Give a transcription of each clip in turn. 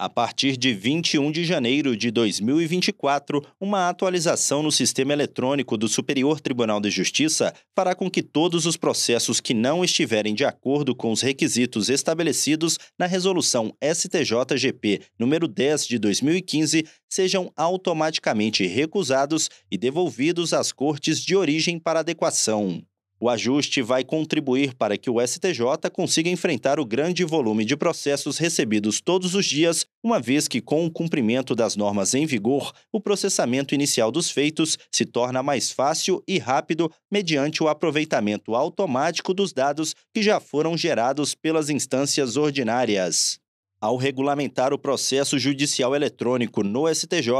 A partir de 21 de janeiro de 2024, uma atualização no sistema eletrônico do Superior Tribunal de Justiça fará com que todos os processos que não estiverem de acordo com os requisitos estabelecidos na Resolução STJ-GP número 10 de 2015 sejam automaticamente recusados e devolvidos às cortes de origem para adequação. O ajuste vai contribuir para que o STJ consiga enfrentar o grande volume de processos recebidos todos os dias, uma vez que, com o cumprimento das normas em vigor, o processamento inicial dos feitos se torna mais fácil e rápido mediante o aproveitamento automático dos dados que já foram gerados pelas instâncias ordinárias. Ao regulamentar o processo judicial eletrônico no STJ,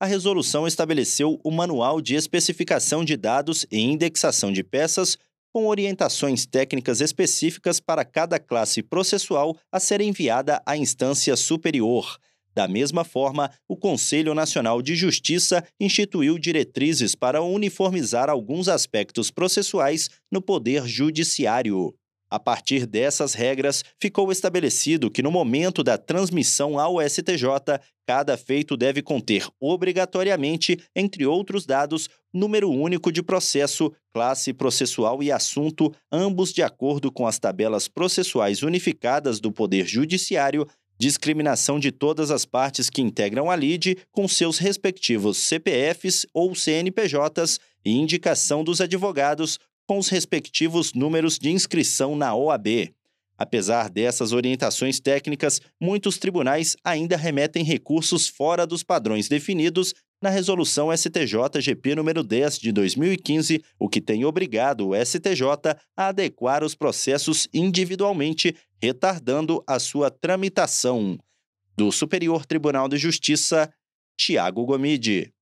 a resolução estabeleceu o Manual de Especificação de Dados e Indexação de Peças, com orientações técnicas específicas para cada classe processual a ser enviada à instância superior. Da mesma forma, o Conselho Nacional de Justiça instituiu diretrizes para uniformizar alguns aspectos processuais no Poder Judiciário. A partir dessas regras, ficou estabelecido que no momento da transmissão ao STJ, cada feito deve conter obrigatoriamente, entre outros dados, número único de processo, classe processual e assunto, ambos de acordo com as tabelas processuais unificadas do Poder Judiciário, discriminação de todas as partes que integram a LIDE com seus respectivos CPFs ou CNPJs e indicação dos advogados com os respectivos números de inscrição na OAB. Apesar dessas orientações técnicas, muitos tribunais ainda remetem recursos fora dos padrões definidos na Resolução STJ-GP nº 10 de 2015, o que tem obrigado o STJ a adequar os processos individualmente, retardando a sua tramitação. Do Superior Tribunal de Justiça, Tiago Gomide.